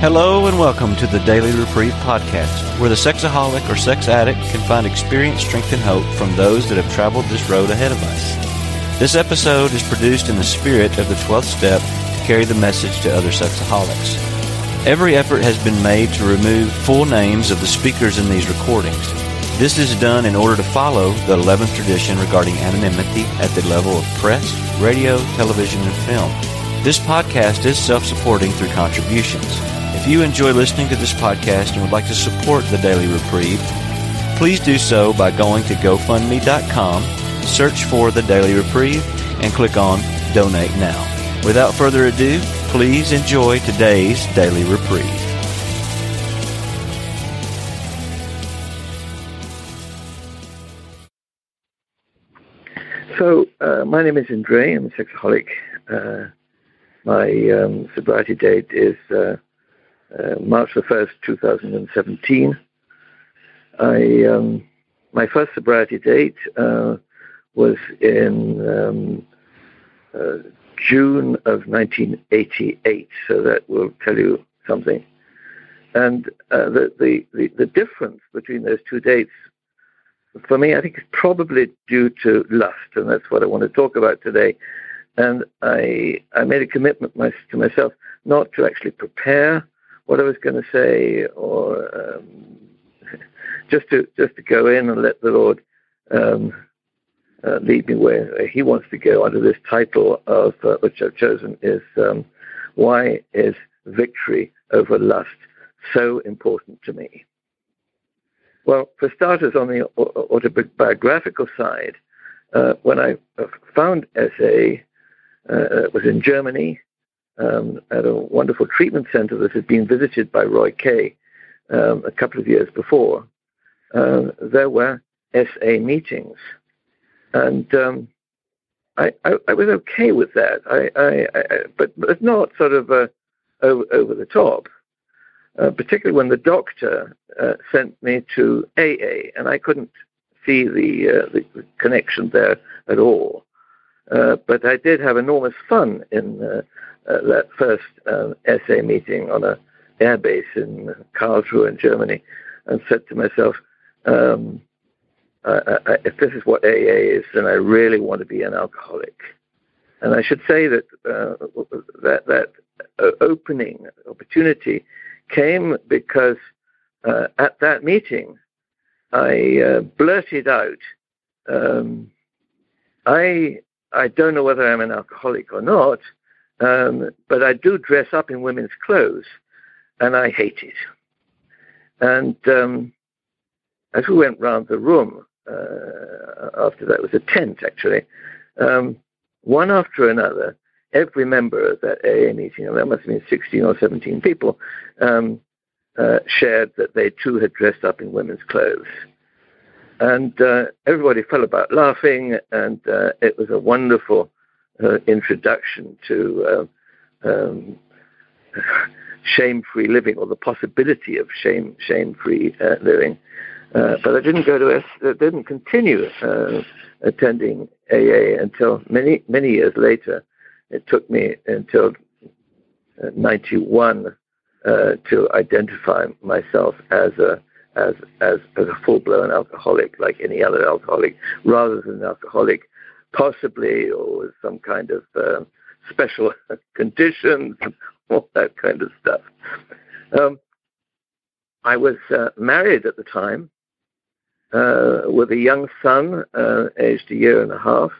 Hello and welcome to the Daily Reprieve podcast, where the sexaholic or sex addict can find experience, strength, and hope from those that have traveled this road ahead of us. This episode is produced in the spirit of the 12th step to carry the message to other sexaholics. Every effort has been made to remove full names of the speakers in these recordings. This is done in order to follow the 11th tradition regarding anonymity at the level of press, radio, television, and film. This podcast is self-supporting through contributions. If you enjoy listening to this podcast and would like to support the Daily Reprieve, please do so by going to GoFundMe.com, search for the Daily Reprieve, and click on Donate Now. Without further ado, please enjoy today's Daily Reprieve. So, uh, my name is Andre. I'm a sexaholic. Uh, my um, sobriety date is uh, uh, March the 1st, 2017. I, um, my first sobriety date uh, was in um, uh, June of 1988, so that will tell you something. And uh, the, the, the, the difference between those two dates, for me, I think is probably due to lust, and that's what I want to talk about today. And I, I made a commitment my, to myself not to actually prepare what I was going to say, or um, just to just to go in and let the Lord um, uh, lead me where He wants to go. Under this title of uh, which I've chosen is um, "Why is Victory Over Lust So Important to Me?" Well, for starters, on the autobiographical side, uh, when I found SA, uh, it was in Germany um, at a wonderful treatment center that had been visited by Roy K um, a couple of years before, uh, there were SA meetings. And um, I, I, I, was okay with that, I, but, but not sort of uh, over, over, the top, uh, particularly when the doctor uh, sent me to AA, and I couldn't see the, uh, the connection there at all. Uh, but I did have enormous fun in uh, that first um, SA meeting on a airbase in Karlsruhe in Germany, and said to myself, um, I, I, if this is what AA is, then I really want to be an alcoholic. And I should say that uh, that that opening opportunity came because uh, at that meeting I uh, blurted out, um, I I don't know whether I'm an alcoholic or not, um, but I do dress up in women's clothes, and I hate it. And um, as we went round the room, uh, after that was a tent actually, um, one after another, every member of that AA meeting, and there must have been 16 or 17 people, um, uh, shared that they too had dressed up in women's clothes. And uh, everybody fell about laughing, and uh, it was a wonderful uh, introduction to uh, um, shame-free living or the possibility of shame shame-free uh, living. Uh, but I didn't go to S, uh, didn't continue uh, attending AA until many many years later. It took me until '91 to identify myself as a as as, as a full-blown alcoholic, like any other alcoholic, rather than an alcoholic possibly, or with some kind of uh, special conditions, all that kind of stuff. Um, I was uh, married at the time uh, with a young son, uh, aged a year and a half.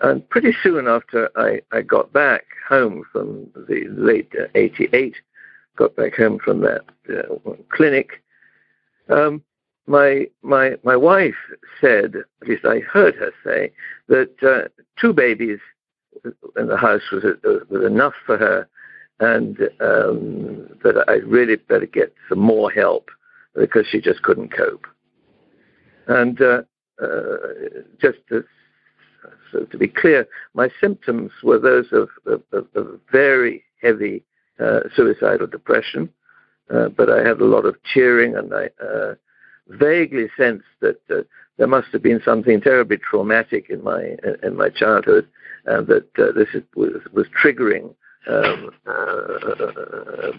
And pretty soon after I, I got back home from the late 88, got back home from that uh, clinic, um, my my my wife said, at least I heard her say, that uh, two babies in the house was was enough for her, and um, that I really better get some more help because she just couldn't cope. And uh, uh, just to, so to be clear, my symptoms were those of, of, of very heavy uh, suicidal depression, uh, but I had a lot of cheering and I uh, vaguely sensed that uh, there must have been something terribly traumatic in my in my childhood, and that uh, this is, was was triggering um, uh,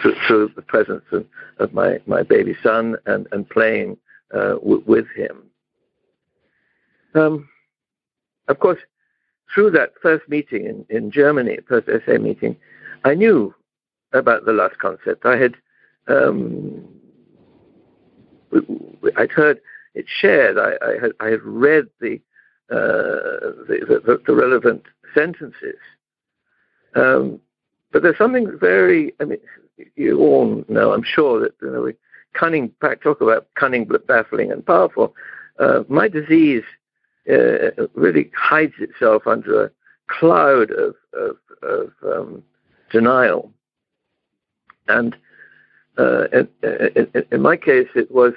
through, through, the presence of, of, my, my baby son and, and playing uh, w- with him. Um, of course, through that first meeting in, in Germany, first SA meeting, I knew about the lust concept. I had um, I'd heard it shared. I, I, had I had read the, uh, the, the, the relevant sentences. Um, but there's something very. I mean, you all know, I'm sure that you know, we cunning. Talk about cunning, baffling, and powerful. Uh, my disease uh, really hides itself under a cloud of, of, of um, denial. And uh, in, in, in, my case, it was,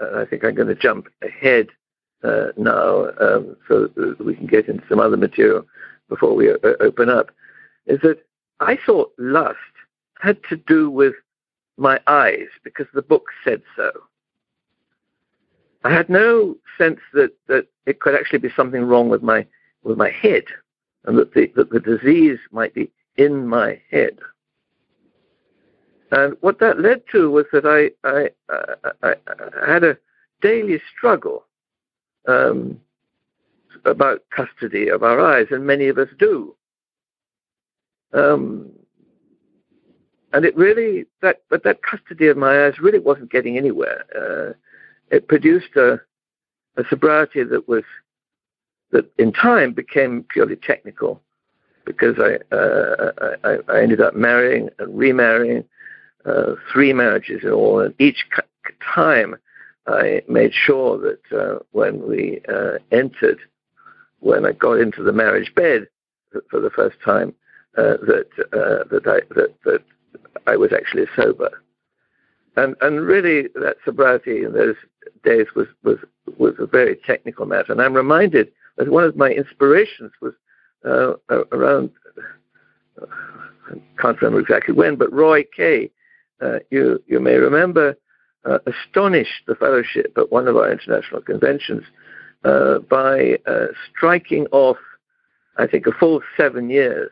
uh, I think I'm going to jump ahead uh, now um, so we can get into some other material before we uh, open up, is that I thought lust had to do with my eyes because the book said so. I had no sense that, that it could actually be something wrong with my with my head, and that the that the disease might be in my head. And what that led to was that I I, I, I had a daily struggle um, about custody of our eyes, and many of us do. Um, and it really that but that custody of my eyes really wasn't getting anywhere. Uh, it produced a, a sobriety that was that in time became purely technical because I, uh, I, I, ended up marrying and remarrying uh, three marriages in all, and each time I made sure that uh, when we uh, entered, when I got into the marriage bed for the first time, uh, that uh, that I that, that I was actually sober and and really that sobriety in those days was was was a very technical matter. And I'm reminded that one of my inspirations was around I can't remember exactly when, but Roy K, uh, you you may remember, uh, astonished the fellowship at one of our international conventions uh, by uh, striking off, I think, a full seven years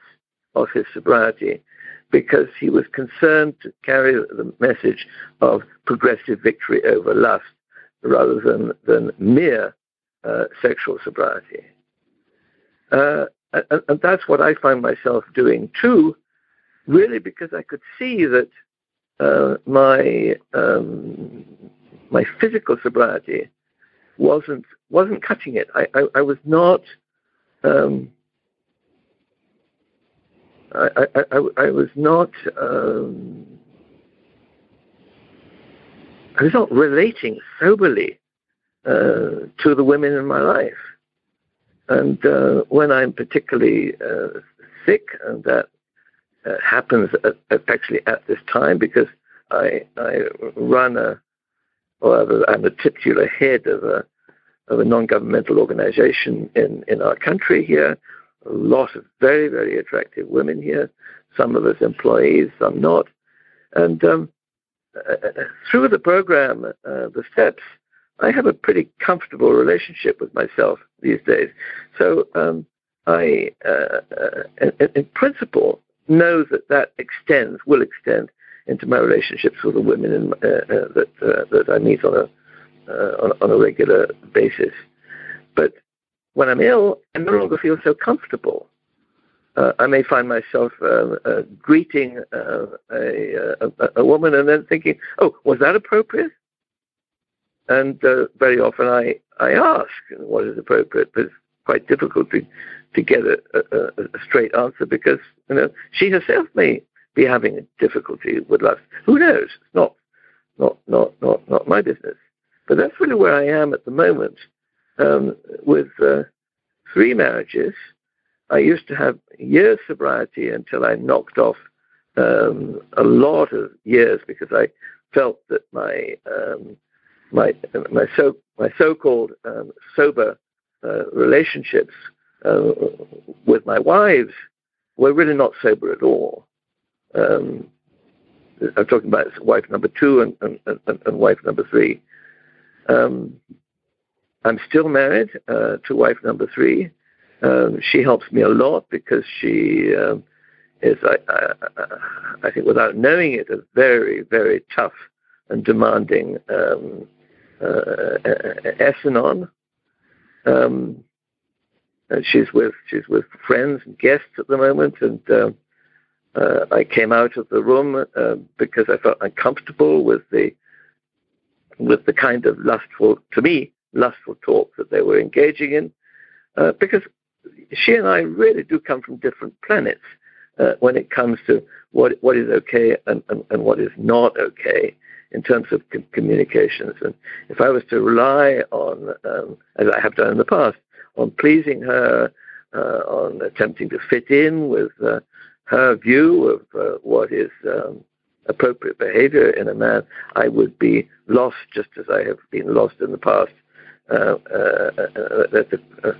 of his sobriety because he was concerned to carry the message of progressive victory over lust rather than, than mere uh, sexual sobriety. And, and, that's what I find myself doing too, really because I could see that uh, my um, my physical sobriety wasn't wasn't cutting it. I, I, I was not um, I, I, I, was not um, I was not relating soberly uh, to the women in my life. And uh, when I'm particularly uh, sick, and that uh, happens at, at actually at this time because I, I run a, or I'm a titular head of a, of a non-governmental organization in, in our country here a lot of very, very attractive women here, some of us employees, some not. And um, uh, through the program, uh, the steps, I have a pretty comfortable relationship with myself these days. So um, I, uh, uh in, in, principle, know that that extends, will extend into my relationships with the women in, uh, uh, that that I meet on a on, on, a regular basis. But when I'm ill, I no longer feel so comfortable. Uh, I may find myself uh, uh, greeting uh, a, a, a, woman and then thinking, "Oh, was that appropriate?" And uh, very often I, I ask what is appropriate, but quite difficult to, to get a, a, straight answer because you know she herself may be having a difficulty with lust. Who knows? It's not not not not not my business. But that's really where I am at the moment um, with uh, three marriages. I used to have years sobriety until I knocked off um, a lot of years because I felt that my um, my my so my so-called um, sober uh, relationships uh, with my wives were really not sober at all. Um, I'm talking about wife number two and, and, and, and wife number three. Um, I'm still married uh, to wife number three. Um, she helps me a lot because she um, is, I, I, I think, without knowing it, a very, very tough and demanding um, uh, S-Anon. Um, and she's with she's with friends and guests at the moment, and uh, uh, I came out of the room uh, because I felt uncomfortable with the with the kind of lustful, to me, lustful talk that they were engaging in, uh, because she and I really do come from different planets uh, when it comes to what what is okay and, and, and what is not okay in terms of com- communications. And if I was to rely on, um, as I have done in the past, on pleasing her, uh, on attempting to fit in with uh, her view of uh, what is um, appropriate behavior in a man, I would be lost just as I have been lost in the past. Uh, uh, uh, that's a,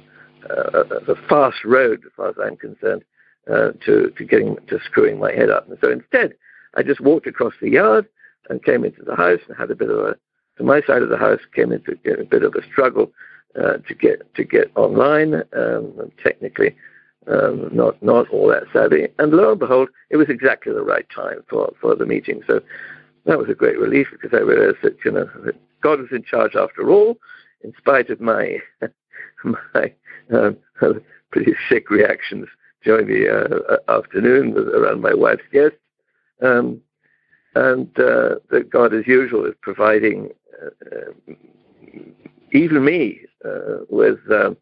a, fast road, as far as I'm concerned, to, to getting to screwing my head up. And so instead, I just walked across the yard and came into the house and had a bit of a, to my side of the house, came into a bit of a struggle uh, to get to get online. Um, technically, um, not not all that savvy. And lo and behold, it was exactly the right time for, for the meeting. So that was a great relief because I realized that you know that God was in charge after all, in spite of my my uh, pretty sick reactions during the uh, afternoon around my wife's guests. Um, and uh, that God, as usual, is providing uh, even me uh, with um,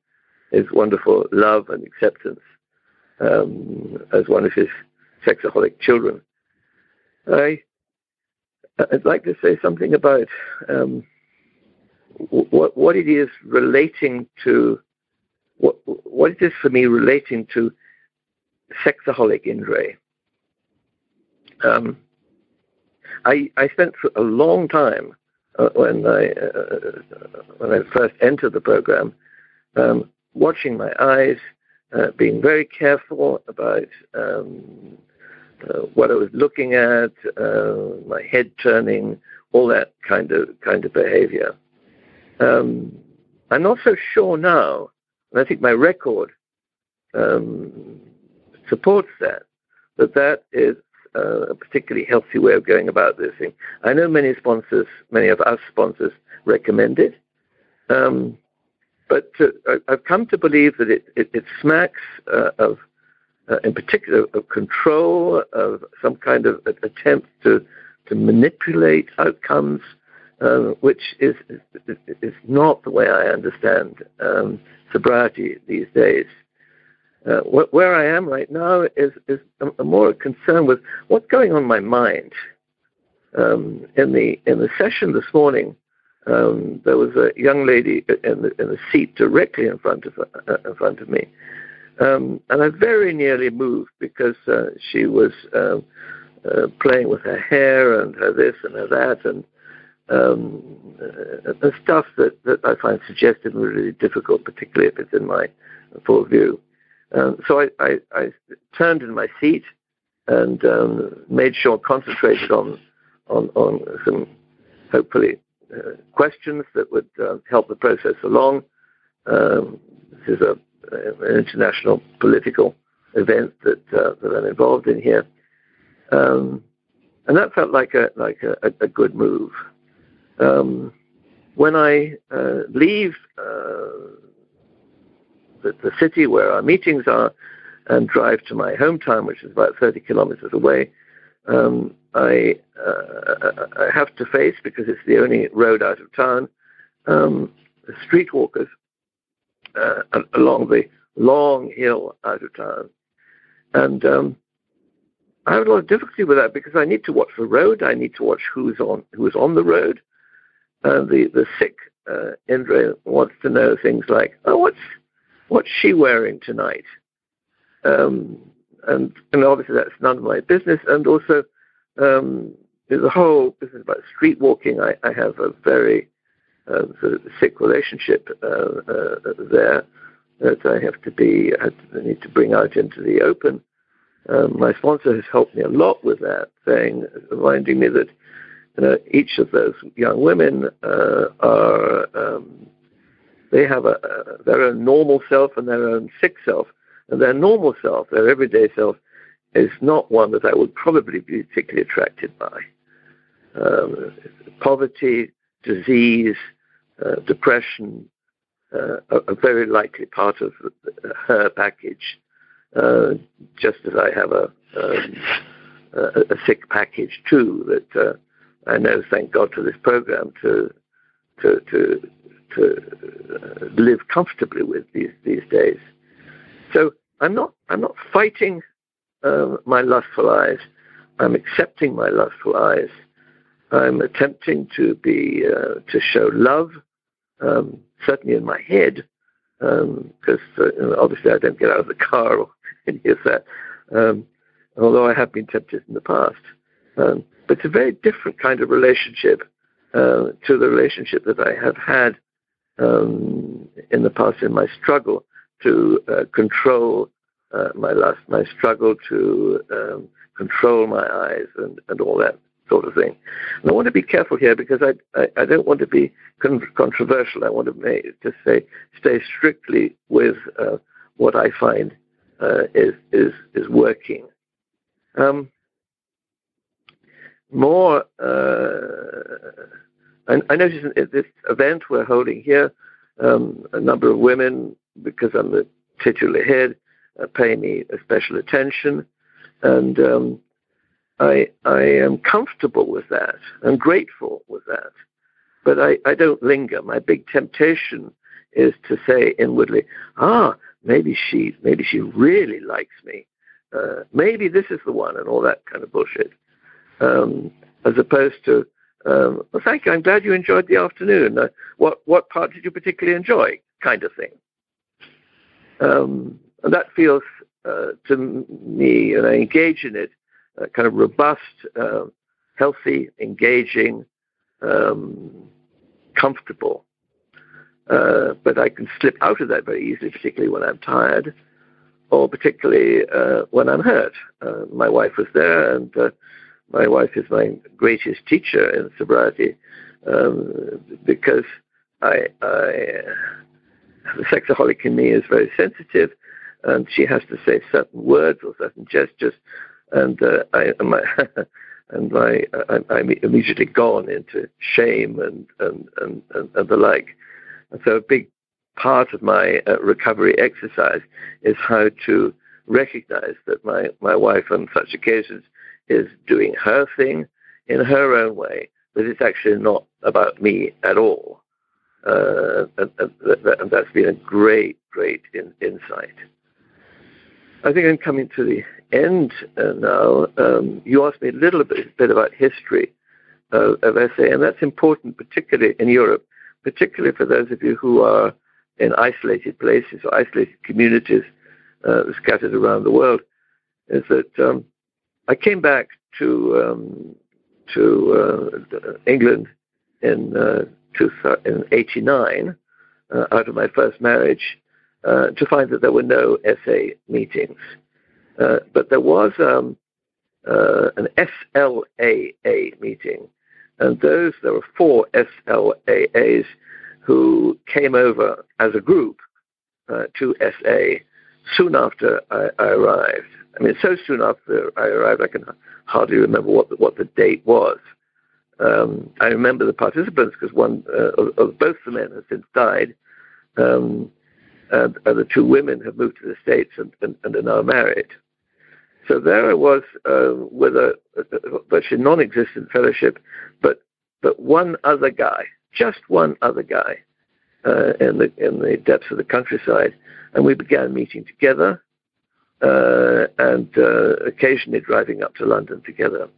His wonderful love and acceptance um, as one of His sexaholic children. I, I'd like to say something about um, what what it is relating to what what it is for me relating to sexaholic Indrei. Um, I, I spent a long time uh, when I uh, when I first entered the program, um, watching my eyes, uh, being very careful about um, uh, what I was looking at, uh, my head turning, all that kind of kind of behavior. Um, I'm not so sure now, and I think my record um, supports that that that is particularly healthy way of going about this thing. I know many sponsors, many of us sponsors recommend it, um, but uh, I've come to believe that it, it, it smacks uh, of, uh, in particular, of control, of some kind of attempt to, to manipulate outcomes, um, which is, is not the way I understand um, sobriety these days. Uh, wh- where I am right now is is more concerned with what's going on in my mind. Um, in the in the session this morning, um, there was a young lady in the in the seat directly in front of uh, in front of me, um, and I very nearly moved because uh, she was um, uh, playing with her hair and her this and her that and um, uh, stuff that, that I find suggestive and really difficult, particularly if it's in my full view. Um, so I, I, I, turned in my seat and um, made sure concentrated on on, on some hopefully uh, questions that would uh, help the process along. Um, this is a, an international political event that uh, that I'm involved in here, um, and that felt like a like a, a good move. Um, when I uh, leave uh, the, the city where our meetings are and drive to my hometown, which is about 30 kilometers away, um, I, uh, I have to face, because it's the only road out of town, um, streetwalkers uh, along the long hill out of town. And um, I have a lot of difficulty with that because I need to watch the road. I need to watch who's on who's on the road. And the the sick uh, Indrei wants to know things like, oh, what's what's she wearing tonight? Um, and, and obviously that's none of my business. And also, um, there's a whole business about street walking. I, I have a very uh, sort of sick relationship uh, uh, there that I have to be, I need to bring out into the open. Um, my sponsor has helped me a lot with that, saying, reminding me that uh, each of those young women uh, are um, they have a, a, their own normal self and their own sick self. And their normal self, their everyday self, is not one that I would probably be particularly attracted by. Um, poverty, disease, uh, depression, uh, a, very likely part of her package, uh, just as I have a, um, a, a, sick package too that uh, I know, thank God for this program, to to to to uh, live comfortably with these these days. So I'm not I'm not fighting um, my lustful eyes. I'm accepting my lustful eyes. I'm attempting to be uh, to show love, um, certainly in my head, because um, uh, obviously I don't get out of the car or any of that. Um, although I have been tempted in the past, um, but it's a very different kind of relationship uh, to the relationship that I have had um, in the past in my struggle to uh, control uh, my lust, my struggle to um, control my eyes and, and all that sort of thing. And I want to be careful here because I, I, I don't want to be con- controversial. I want to make, to say stay strictly with uh, what I find uh, is is is working. Um, more, uh, I, I noticed at this event we're holding here, um, a number of women, because I'm the titular head, uh, pay me a special attention, and um, I I am comfortable with that. And grateful with that, but I, I don't linger. My big temptation is to say inwardly, ah, maybe she maybe she really likes me, uh, maybe this is the one, and all that kind of bullshit, um, as opposed to um, well, thank you. I'm glad you enjoyed the afternoon. Uh, what what part did you particularly enjoy? Kind of thing. Um, and that feels uh, to me, and I engage in it, uh, kind of robust, uh, healthy, engaging, um, comfortable. Uh, but I can slip out of that very easily, particularly when I'm tired, or particularly uh, when I'm hurt. my wife was there, and my wife is my greatest teacher in sobriety um, because I, I, the sexaholic in me is very sensitive, and she has to say certain words or certain gestures, and uh, I, my, and my, I, I'm immediately gone into shame and and, and, and, and the like. And so a big part of my uh, recovery exercise is how to recognize that my, my wife on such occasions is doing her thing in her own way, but it's actually not about me at all. Uh, and, and, and, that's been a great, great in, insight. I think I'm coming to the end uh, now. Um, you asked me a little bit, bit about history of, SA, and that's important, particularly in Europe, particularly for those of you who are in isolated places or isolated communities uh, scattered around the world, is that um, I came back to um, to uh, England in uh, in '89 uh, out of my first marriage uh, to find that there were no SA meetings, uh, but there was um, uh, an SLAA meeting, and those there were four SLAAs who came over as a group to SA soon after I, I arrived. I mean, so soon after I arrived, I can hardly remember what the, what the date was. Um, I remember the participants because one uh, of, of, both the men has since died, um, and, and, the two women have moved to the States and, and, and are now married. So there I was uh, with a, a, virtually non-existent fellowship, but but one other guy, just one other guy, uh, in the in the depths of the countryside, and we began meeting together uh, and uh, occasionally driving up to London together.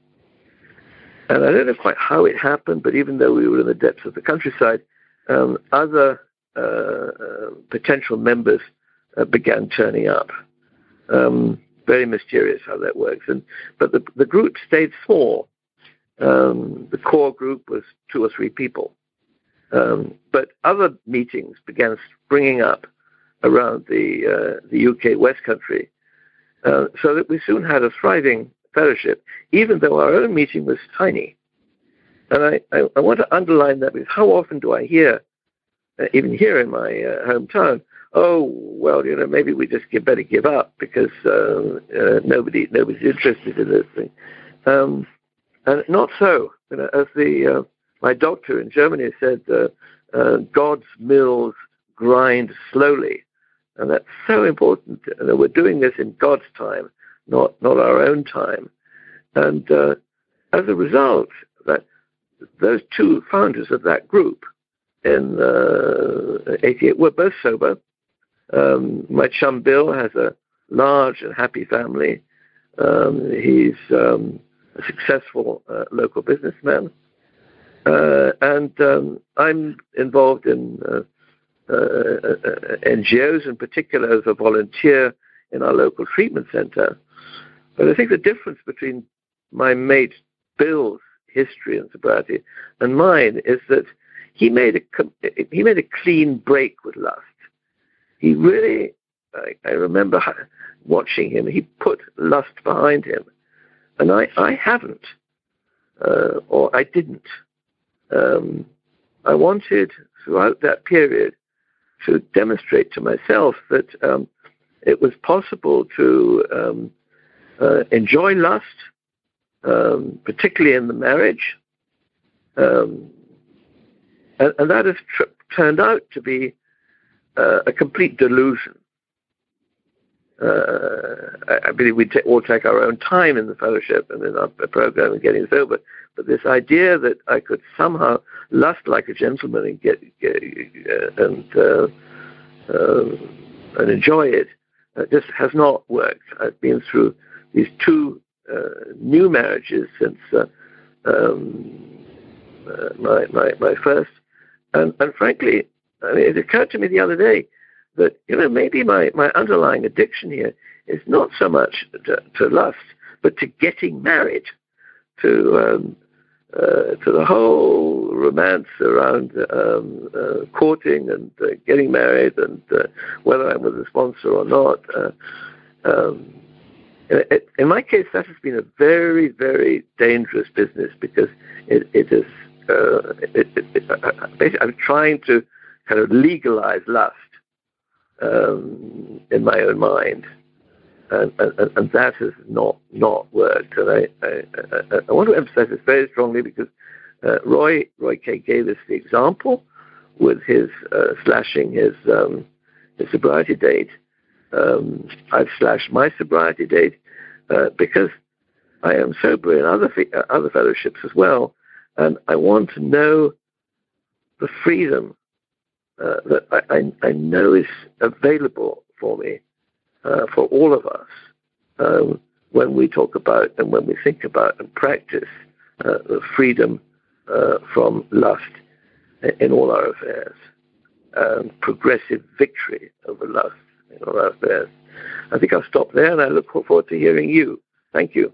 And I don't know quite how it happened, but even though we were in the depths of the countryside, um, other uh, uh potential members uh, began turning up. Um, very mysterious how that works. And but the the group stayed small. Um, the core group was two or three people, um, but other meetings began springing up around the uh, the UK West Country, uh, so that we soon had a thriving fellowship, even though our own meeting was tiny. And I, I, I want to underline that because how often do I hear, uh, even here in my uh, hometown, oh well, you know, maybe we just get, better give up because uh, uh, nobody nobody's interested in this thing. Um, and not so. You know, as the my doctor in Germany said, God's mills grind slowly, and that's so important. Know, we're doing this in God's time, not not our own time. And uh, as a result, that those two founders of that group in uh, 88 were both sober. Um, my chum Bill has a large and happy family. Um, he's um, a successful uh, local businessman. Uh, and um, I'm involved in uh, NGOs, in particular as a volunteer in our local treatment center. But I think the difference between my mate Bill's history and sobriety and mine is that he made a he made a clean break with lust. He really, I, I remember watching him. He put lust behind him, and I I haven't, uh, or I didn't. Um, I wanted throughout that period to demonstrate to myself that um, it was possible to um, uh, enjoy lust, um, particularly in the marriage, um, and, and, that has tr- turned out to be uh, a complete delusion. Uh, I, I, believe we t- all take our own time in the fellowship and in our program and getting sober, but this idea that I could somehow lust like a gentleman and get, get uh, and uh, uh, and enjoy it uh, just has not worked. I've been through these two uh, new marriages since um, my, my my first, and and frankly, I mean, it occurred to me the other day that you know maybe my my underlying addiction here is not so much to, to lust, but to getting married, to um, uh, to the whole romance around um, uh, courting and uh, getting married and uh, whether I'm with a sponsor or not. Uh, um, in my case, that has been a very, very dangerous business because it, it is. It, basically, I'm trying to kind of legalize lust um, in my own mind and, and, and that has not not worked. And I, I, I, I want to emphasize this very strongly because uh, Roy Roy K gave us the example with his uh, slashing his um, his sobriety date. Um, I've slashed my sobriety date uh, because I am sober in other uh, other fellowships as well, and I want to know the freedom uh, that I, I, I know is available for me uh, for all of us um, when we talk about and when we think about and practice uh, freedom uh, from lust in all our affairs, um, progressive victory over lust in all our affairs. I think I'll stop there and I look forward to hearing you. Thank you.